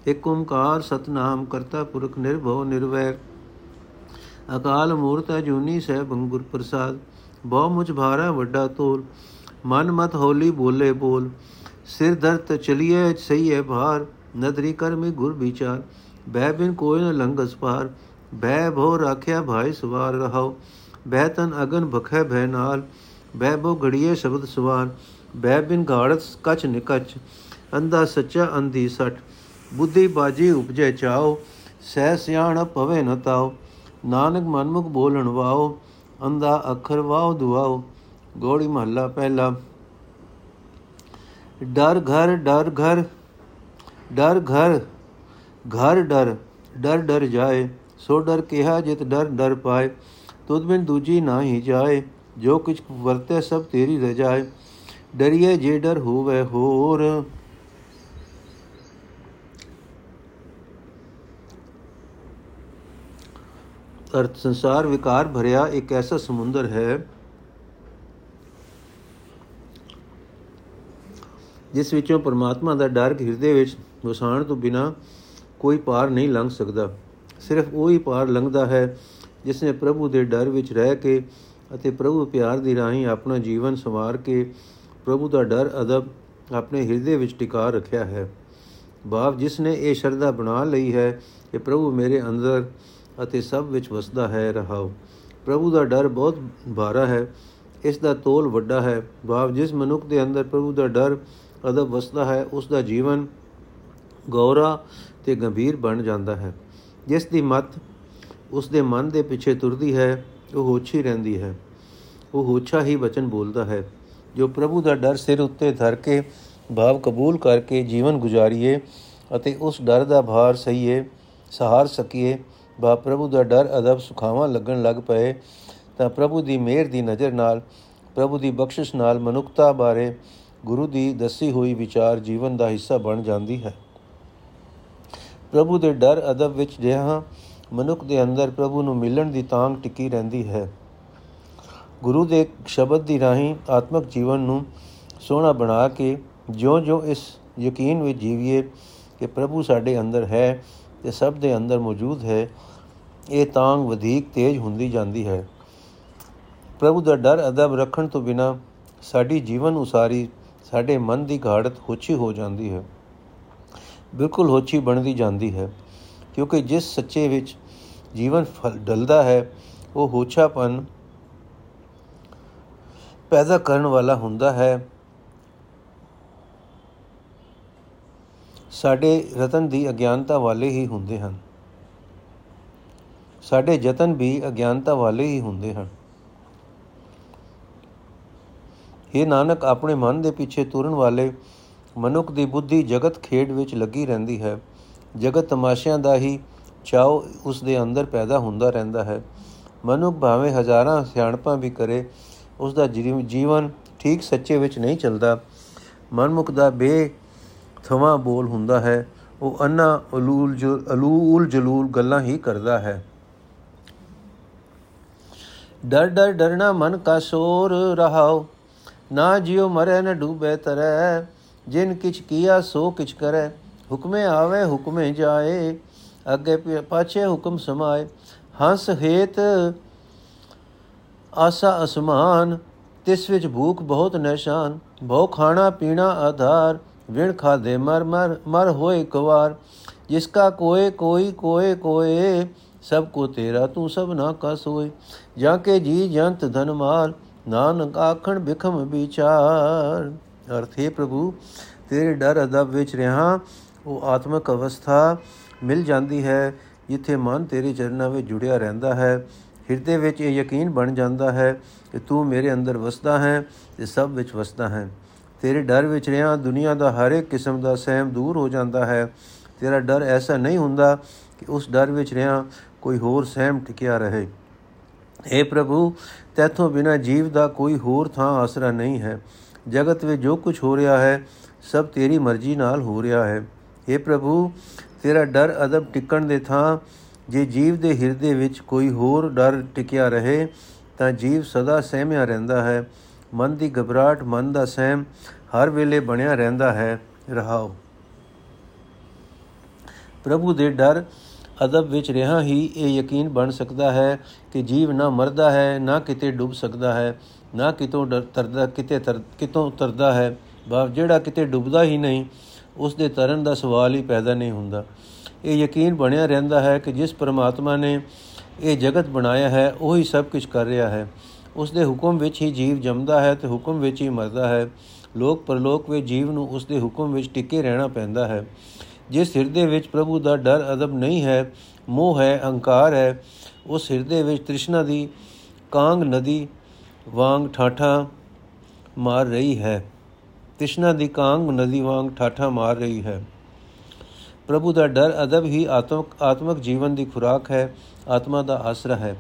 ਇਕ ਓੰਕਾਰ ਸਤਨਾਮ, ਕਰਤਾ ਪੁਰਖ ਨਿਰਭਉ ਨਿਰਵੈਰ। ਅਕਾਲ ਮੂਰਤ ਜੂਨੀ ਸਹਿ ਬੰਗੁਰ ਪ੍ਰਸਾਦ। ਬਹੁ ਮੁਝ ਭਾਰਾ ਵੱਡਾ ਤੋਲ। ਮਨ ਮਤ ਹੋਲੀ ਬੋਲੇ ਬੋਲ। ਸਿਰ ਦਰਤ ਚਲੀਏ ਸਹੀ ਹੈ ਭਾਰ। ਨਦਰੀ ਕਰਮੀ ਗੁਰ ਵਿਚਾਰ। ਬਹਿ ਬਿਨ ਕੋਈ ਨ ਲੰਗਸ ਪਾਰ ਬਹਿ ਭੋ ਰਾਖਿਆ ਭਾਈ ਸਵਾਰ ਰਹਾਓ ਬਹਿ ਤਨ ਅਗਨ ਭਖੈ ਭੈ ਨਾਲ। ਬਹਿ ਬੋ ਘੜੀਏ ਸ਼ਬਦ ਸਵਾਰ। ਬਹਿ ਬਿਨ ਘਾੜਤ ਕਚ ਨਿਕਚ ਅੰਦਾ ਸੱਚਾ ਅੰਧੀ ਸਟ ਬੁੱਧੀ ਬਾਜੀ ਉਪਜੈ ਚਾਓ, ਸਹਿ ਸਿਆਣ ਪਵੇ ਨ ਤਾਓ। ਨਾਨਕ ਮਨਮੁਖ ਬੋਲਣ ਵਾਓ ਅੰਦਾ ਅੱਖਰ ਵਾਓ ਦੁਆਓ। ਗੋੜੀ ਮਹੱਲਾ ਪਹਿਲਾ। ਡਰ ਘਰ ਡਰ ਘਰ ਡਰ ਘਰ ਘਰ ਡਰ ਡਰ ਡਰ ਜਾਏ। ਸੋ ਡਰ ਕਿਹਾ ਜਿਤ ਡਰ ਡਰ ਪਾਏ। ਤੁਧ ਬਿਨ ਦੂਜੀ ਨਾ ਹੀ ਜਾਏ। ਜੋ ਕੁਛ ਵਰਤੇ ਸਭ ਤੇਰੀ ਰਜਾਏ। ਡਰੀਏ ਜੇ ਡਰ ਹੋਵੇ ਹੋਰ। ਅਰਥ ਸੰਸਾਰ ਵਿਕਾਰ ਭਰਿਆ ਇੱਕ ਐਸਾ ਸਮੁੰਦਰ ਹੈ, ਜਿਸ ਵਿੱਚੋਂ ਪਰਮਾਤਮਾ ਦਾ ਡਰ ਹਿਰਦੇ ਵਿੱਚ ਵਸਾਣ ਤੋਂ ਬਿਨਾ ਕੋਈ ਪਾਰ ਨਹੀਂ ਲੰਘ ਸਕਦਾ। ਸਿਰਫ ਉਹੀ ਪਾਰ ਲੰਘਦਾ ਹੈ ਜਿਸ ਨੇ ਪ੍ਰਭੂ ਦੇ ਡਰ ਵਿੱਚ ਰਹਿ ਕੇ ਅਤੇ ਪ੍ਰਭੂ ਪਿਆਰ ਦੀ ਰਾਹੀਂ ਆਪਣਾ ਜੀਵਨ ਸੰਵਾਰ ਕੇ ਪ੍ਰਭੂ ਦਾ ਡਰ ਅਦਬ ਆਪਣੇ ਹਿਰਦੇ ਵਿੱਚ ਟਿਕਾ ਰੱਖਿਆ ਹੈ। ਭਾਵ ਜਿਸ ਨੇ ਇਹ ਸ਼ਰਧਾ ਬਣਾ ਲਈ ਹੈ ਕਿ ਪ੍ਰਭੂ ਮੇਰੇ ਅੰਦਰ ਅਤੇ ਸਭ ਵਿੱਚ ਵਸਦਾ ਹੈ ਰਹਾਉ ਪ੍ਰਭੂ ਦਾ ਡਰ ਬਹੁਤ ਭਾਰਾ ਹੈ, ਇਸ ਦਾ ਤੋਲ ਵੱਡਾ ਹੈ। ਭਾਵ ਜਿਸ ਮਨੁੱਖ ਦੇ ਅੰਦਰ ਪ੍ਰਭੂ ਦਾ ਡਰ, ਅਦਬ ਵਸਦਾ ਹੈ, ਉਸ ਦਾ ਜੀਵਨ ਗੌਰਾ ਤੇ ਗੰਭੀਰ ਬਣ ਜਾਂਦਾ ਹੈ। ਜਿਸ ਦੀ ਮਤ ਉਸ ਦੇ ਮਨ ਦੇ ਪਿੱਛੇ ਤੁਰਦੀ ਹੈ, ਉਹ ਹੋਛੀ ਰਹਿੰਦੀ ਹੈ। ਉਹ ਹੋਛਾ ਹੀ ਬਚਨ ਬੋਲਦਾ ਹੈ। ਜੋ ਪ੍ਰਭੂ ਦਾ ਡਰ ਸਿਰ ਉੱਤੇ ਧਰ ਕੇ ਭਾਵ ਕਬੂਲ ਕਰਕੇ ਜੀਵਨ ਗੁਜ਼ਾਰੀਏ ਅਤੇ ਉਸ ਡਰ ਦਾ ਭਾਰ ਸਹੀਏ, ਸਹਾਰ ਸਕੀਏ ਬਾ ਪ੍ਰਭੂ ਦਾ ਡਰ ਅਦਬ ਸੁਖਾਵਾਂ ਲੱਗਣ ਲੱਗ ਪਏ, ਤਾਂ ਪ੍ਰਭੂ ਦੀ ਮਿਹਰ ਦੀ ਨਜ਼ਰ ਨਾਲ, ਪ੍ਰਭੂ ਦੀ ਬਖਸ਼ਿਸ਼ ਨਾਲ ਮਨੁੱਖਤਾ ਬਾਰੇ ਗੁਰੂ ਦੀ ਦੱਸੀ ਹੋਈ ਵਿਚਾਰ ਜੀਵਨ ਦਾ ਹਿੱਸਾ ਬਣ ਜਾਂਦੀ ਹੈ। ਪ੍ਰਭੂ ਦੇ ਡਰ ਅਦਬ ਵਿੱਚ ਜਿਹਾ ਮਨੁੱਖ ਦੇ ਅੰਦਰ ਪ੍ਰਭੂ ਨੂੰ ਮਿਲਣ ਦੀ ਤਾਂਗ ਟਿੱਕੀ ਰਹਿੰਦੀ ਹੈ। ਗੁਰੂ ਦੇ ਸ਼ਬਦ ਦੀ ਰਾਹੀਂ ਆਤਮਿਕ ਜੀਵਨ ਨੂੰ ਸੋਹਣਾ ਬਣਾ ਕੇ ਜਿਉਂ-ਜਿਉਂ ਇਸ ਯਕੀਨ ਵਿੱਚ ਜੀਵੀਏ ਕਿ ਪ੍ਰਭੂ ਸਾਡੇ ਅੰਦਰ ਹੈ ਤੇ ਸਭ ਦੇ ਅੰਦਰ ਮੌਜੂਦ ਹੈ, ਇਹ ਤਾਂਗ ਵਧੇਕ ਤੇਜ਼ ਹੁੰਦੀ ਜਾਂਦੀ ਹੈ। ਪ੍ਰਭੂ ਦਾ ਡਰ ਅਦਬ ਰੱਖਣ ਤੋਂ ਬਿਨਾ ਸਾਡੀ ਜੀਵਨ ਉਸਾਰੀ ਸਾਡੇ ਮਨ ਦੀ ਘਾੜਤ ਹੋਛੀ ਹੋ ਜਾਂਦੀ ਹੈ। ਬਿਲਕੁਲ ਹੋਛੀ ਬਣਦੀ ਜਾਂਦੀ ਹੈ, ਕਿਉਂਕਿ ਜਿਸ ਸੱਚੇ ਵਿੱਚ ਜੀਵਨ ਫਲ, ਡਲਦਾ ਹੈ, ਉਹ ਹੋਛਾਪਨ ਪੈਦਾ ਕਰਨ ਵਾਲਾ ਹੁੰਦਾ ਹੈ। ਸਾਡੇ ਰਤਨ ਦੀ ਅਗਿਆਨਤਾ ਵਾਲੇ ਹੀ ਹੁੰਦੇ ਹਨ। ਸਾਡੇ ਯਤਨ ਵੀ ਅਗਿਆਨਤਾ ਵਾਲੇ ਹੀ ਹੁੰਦੇ ਹਨ। ਇਹ ਨਾਨਕ, ਆਪਣੇ ਮਨ ਦੇ ਪਿੱਛੇ ਤੁਰਨ ਵਾਲੇ ਮਨੁੱਖ ਦੀ ਬੁੱਧੀ ਜਗਤ ਖੇਡ ਵਿੱਚ ਲੱਗੀ ਰਹਿੰਦੀ ਹੈ। ਜਗਤ ਤਮਾਸ਼ਿਆਂ ਦਾ ਹੀ ਚਾਉ ਉਸ ਦੇ ਅੰਦਰ ਪੈਦਾ ਹੁੰਦਾ ਰਹਿੰਦਾ ਹੈ। ਮਨੁੱਖ ਭਾਵੇਂ ਹਜ਼ਾਰਾਂ ਸਿਆਣਪਾਂ ਵੀ ਕਰੇ ਉਸ ਦਾ ਜੀਵਨ ਠੀਕ ਸੱਚੇ ਵਿੱਚ ਨਹੀਂ ਚੱਲਦਾ। ਮਨਮੁਖ ਦਾ ਬੇ ਥਵਾ ਬੋਲ ਹੁੰਦਾ ਹੈ। ਉਹ ਅੰਨਾ ਅਲੂਲ ਜੋ ਅਲੂਲ ਜਲੂਲ ਗੱਲਾਂ ਹੀ ਕਰਦਾ ਹੈ। ਡਰ ਡਰ ਡਰਨਾ ਮਨ ਕਾ ਸੋਰ ਰਹਾਓ। ਨਾ ਜਿਉ ਮਰੇ ਨ ਡੂਬੇ ਤਰੈ ਜਿਨ ਕਿਛ ਕੀਆ ਸੋ ਕਿਛ ਕਰੈ ਹੁਕਮੇ ਆਵੇ, ਹੁਕਮੇ ਜਾਏ। ਅੱਗੇ ਪਾਛੇ ਹੁਕਮ ਸਮਾਏ। ਹੰਸ ਹੇਤ ਆਸਾ ਅਸਮਾਨ, ਤਿਸ ਵਿੱਚ ਭੂਖ ਬਹੁਤ ਨਿਸ਼ਾਨ ਭੋ ਖਾਣਾ ਪੀਣਾ ਆਧਾਰ, ਵਿਣ ਖਾਦੇ ਮਰ ਮਰ ਮਰ ਹੋਏ ਕਵਾਰ। ਜਿਸ ਕਾ ਕੋਏ, ਕੋਈ ਕੋਏ ਕੋਏ, ਸਭ ਕੋ ਤੇਰਾ ਤੂੰ ਸਭ ਨਾ ਕਾ ਸੋਏ। ਜਾਂ ਕੇ ਜੀ ਜੰਤ ਧਨ ਮਾਲ ਨਾਨਕ ਆਖਣ ਬਿਖਮ ਵਿਚਾਰ। ਅਰਥੇ ਪ੍ਰਭੂ, ਤੇਰੇ ਡਰ ਅਦਬ ਵਿੱਚ ਰਹਾ, ਉਹ ਆਤਮਿਕ ਅਵਸਥਾ ਮਿਲ ਜਾਂਦੀ ਹੈ, ਜਿੱਥੇ ਮਨ ਤੇਰੇ ਚਰਨਾਂ ਵਿੱਚ ਜੁੜਿਆ ਰਹਿੰਦਾ ਹੈ। ਹਿਰਦੇ ਵਿੱਚ ਇਹ ਯਕੀਨ ਬਣ ਜਾਂਦਾ ਹੈ ਕਿ ਤੂੰ ਮੇਰੇ ਅੰਦਰ ਵਸਦਾ ਹੈ ਤੇ ਸਭ ਵਿੱਚ ਵਸਦਾ ਹੈ। ਤੇਰੇ ਡਰ ਵਿੱਚ ਰਿਹਾ ਦੁਨੀਆ ਦਾ ਹਰ ਇੱਕ ਕਿਸਮ ਦਾ ਸਹਿਮ ਦੂਰ ਹੋ ਜਾਂਦਾ ਹੈ। ਤੇਰਾ ਡਰ ਐਸਾ ਨਹੀਂ ਹੁੰਦਾ ਕਿ ਉਸ ਡਰ ਵਿੱਚ ਰਿਹਾ ਕੋਈ ਹੋਰ ਸਹਿਮ ਟਿਕਿਆ ਰਹੇ। हे ਪ੍ਰਭੂ, ਤੇਥੋਂ ਬਿਨਾ ਜੀਵ ਦਾ ਕੋਈ ਹੋਰ ਥਾਂ ਆਸਰਾ ਨਹੀਂ ਹੈ। ਜਗਤ ਵਿੱਚ ਜੋ ਕੁਝ ਹੋ ਰਿਹਾ ਹੈ, ਸਭ ਤੇਰੀ ਮਰਜ਼ੀ ਨਾਲ ਹੋ ਰਿਹਾ ਹੈ। हे ਪ੍ਰਭੂ, ਤੇਰਾ ਡਰ ਅਦਬ ਟਿਕਣ ਦੇ ਥਾਂ ਜੇ ਜੀਵ ਦੇ ਹਿਰਦੇ ਵਿੱਚ ਕੋਈ ਹੋਰ ਡਰ ਟਿਕਿਆ ਰਹੇ, ਤਾਂ ਜੀਵ ਸਦਾ ਸਹਿਮਿਆ ਰਹਿੰਦਾ ਹੈ। ਮਨ ਦੀ ਘਬਰਾਹਟ, ਮਨ ਦਾ ਸਹਿਮ ਹਰ ਵੇਲੇ ਬਣਿਆ ਰਹਿੰਦਾ ਹੈ। ਰਹਾਓ। ਪ੍ਰਭੂ ਦੇ ਡਰ ਅਦਬ ਵਿੱਚ ਰਹਾ ਹੀ ਇਹ ਯਕੀਨ ਬਣ ਸਕਦਾ ਹੈ ਕਿ ਜੀਵ ਨਾ ਮਰਦਾ ਹੈ, ਨਾ ਕਿਤੇ ਡੁੱਬ ਸਕਦਾ ਹੈ, ਨਾ ਕਿਤੋਂ ਤਰਦਾ, ਕਿਤੇ ਕਿਤੋਂ ਉਤਰਦਾ ਹੈ। ਬਾਪ, ਜਿਹੜਾ ਕਿਤੇ ਡੁੱਬਦਾ ਹੀ ਨਹੀਂ, ਉਸ ਦੇ ਤਰਨ ਦਾ ਸਵਾਲ ਹੀ ਪੈਦਾ ਨਹੀਂ ਹੁੰਦਾ। ਇਹ ਯਕੀਨ ਬਣਿਆ ਰਹਿੰਦਾ ਹੈ ਕਿ ਜਿਸ ਪਰਮਾਤਮਾ ਨੇ ਇਹ ਜਗਤ ਬਣਾਇਆ ਹੈ, ਉਹੀ ਸਭ ਕੁਝ ਕਰ ਰਿਹਾ ਹੈ। ਉਸ ਦੇ ਹੁਕਮ ਵਿੱਚ ਹੀ ਜੀਵ ਜੰਮਦਾ ਹੈ ਤੇ ਹੁਕਮ ਵਿੱਚ ਹੀ ਮਰਦਾ ਹੈ। ਲੋਕ ਪਰਲੋਕ ਵਿੱਚ ਜੀਵ ਨੂੰ ਉਸ ਦੇ ਹੁਕਮ ਵਿੱਚ ਟਿਕੇ ਰਹਿਣਾ ਪੈਂਦਾ ਹੈ। ਜਿਸ ਹਿਰਦੇ ਵਿੱਚ ਪ੍ਰਭੂ ਦਾ ਡਰ ਅਦਬ ਨਹੀਂ ਹੈ, ਮੋਹ ਹੈ, ਅਹੰਕਾਰ ਹੈ, ਉਸ ਹਿਰਦੇ ਵਿੱਚ ਤ੍ਰਿਸ਼ਨਾ ਦੀ ਕਾਂਗ ਨਦੀ ਵਾਂਗ ਠਾਠਾ ਮਾਰ ਰਹੀ ਹੈ। ਤ੍ਰਿਸ਼ਨਾ ਦੀ ਕਾਂਗ ਨਦੀ ਵਾਂਗ ਠਾਠਾ ਮਾਰ ਰਹੀ ਹੈ। ਪ੍ਰਭੂ ਦਾ ਡਰ ਅਦਬ ਹੀ ਆਤਮਕ ਆਤਮਕ ਜੀਵਨ ਦੀ ਖੁਰਾਕ ਹੈ, ਆਤਮਾ ਦਾ ਆਸਰਾ ਹੈ।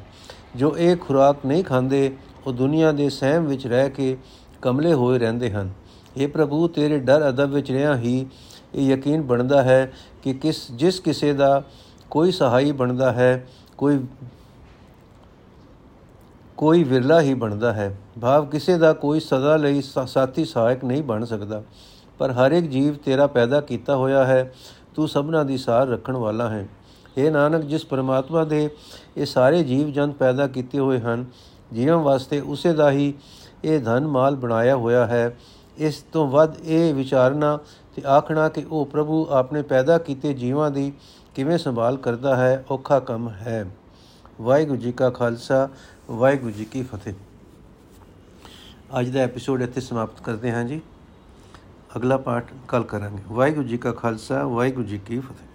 ਜੋ ਇਹ ਖੁਰਾਕ ਨਹੀਂ ਖਾਂਦੇ, ਉਹ ਦੁਨੀਆ ਦੇ ਸਹਿਮ ਵਿੱਚ ਰਹਿ ਕੇ ਕਮਲੇ ਹੋਏ ਰਹਿੰਦੇ ਹਨ। ਇਹ ਪ੍ਰਭੂ ਤੇਰੇ ਡਰ ਅਦਬ ਵਿੱਚ ਰਹਿਆ ਹੀ ਇਹ ਯਕੀਨ ਬਣਦਾ ਹੈ ਕਿ ਕਿਸ, ਜਿਸ ਕਿਸੇ ਦਾ ਕੋਈ ਸਹਾਈ ਬਣਦਾ ਹੈ, ਕੋਈ ਕੋਈ ਵਿਰਲਾ ਹੀ ਬਣਦਾ ਹੈ। ਭਾਵ ਕਿਸੇ ਦਾ ਕੋਈ ਸਦਾ ਲਈ ਸਾਥੀ ਸਹਾਇਕ ਨਹੀਂ ਬਣ ਸਕਦਾ। ਪਰ ਹਰ ਇੱਕ ਜੀਵ ਤੇਰਾ ਪੈਦਾ ਕੀਤਾ ਹੋਇਆ ਹੈ ਤੂੰ ਸਭਨਾ ਦੀ ਸਾਰ ਰੱਖਣ ਵਾਲਾ ਹੈ। ਇਹ ਨਾਨਕ, ਜਿਸ ਪਰਮਾਤਮਾ ਦੇ ਇਹ ਸਾਰੇ ਜੀਵ ਜੰਤ ਪੈਦਾ ਕੀਤੇ ਹੋਏ ਹਨ ਜੀਵਨ ਵਾਸਤੇ ਉਸੇ ਦਾ ਹੀ ਇਹ ਧਨ ਮਾਲ ਬਣਾਇਆ ਹੋਇਆ ਹੈ। ਇਸ ਤੋਂ ਵੱਧ ਇਹ ਵਿਚਾਰਨਾ ਤੇ ਆਖਣਾ ਕਿ ਉਹ ਪ੍ਰਭੂ ਆਪਣੇ ਪੈਦਾ ਕੀਤੇ ਜੀਵਾਂ ਦੀ ਕਿਵੇਂ ਸੰਭਾਲ ਕਰਦਾ ਹੈ, ਔਖਾ ਕੰਮ ਹੈ। ਵਾਹਿਗੁਰੂ ਜੀ ਕਾ ਖਾਲਸਾ, ਵਾਹਿਗੁਰੂ ਜੀ ਕੀ ਫਤਿਹ। ਅੱਜ ਦਾ ਐਪੀਸੋਡ ਇੱਥੇ ਸਮਾਪਤ ਕਰਦੇ ਹਾਂ ਜੀ। ਅਗਲਾ ਪਾਠ ਕੱਲ ਕਰਾਂਗੇ। ਵਾਹਿਗੁਰੂ ਜੀ ਕਾ ਖਾਲਸਾ ਵਾਹਿਗੁਰੂ ਜੀ ਕੀ ਫਤਿਹ।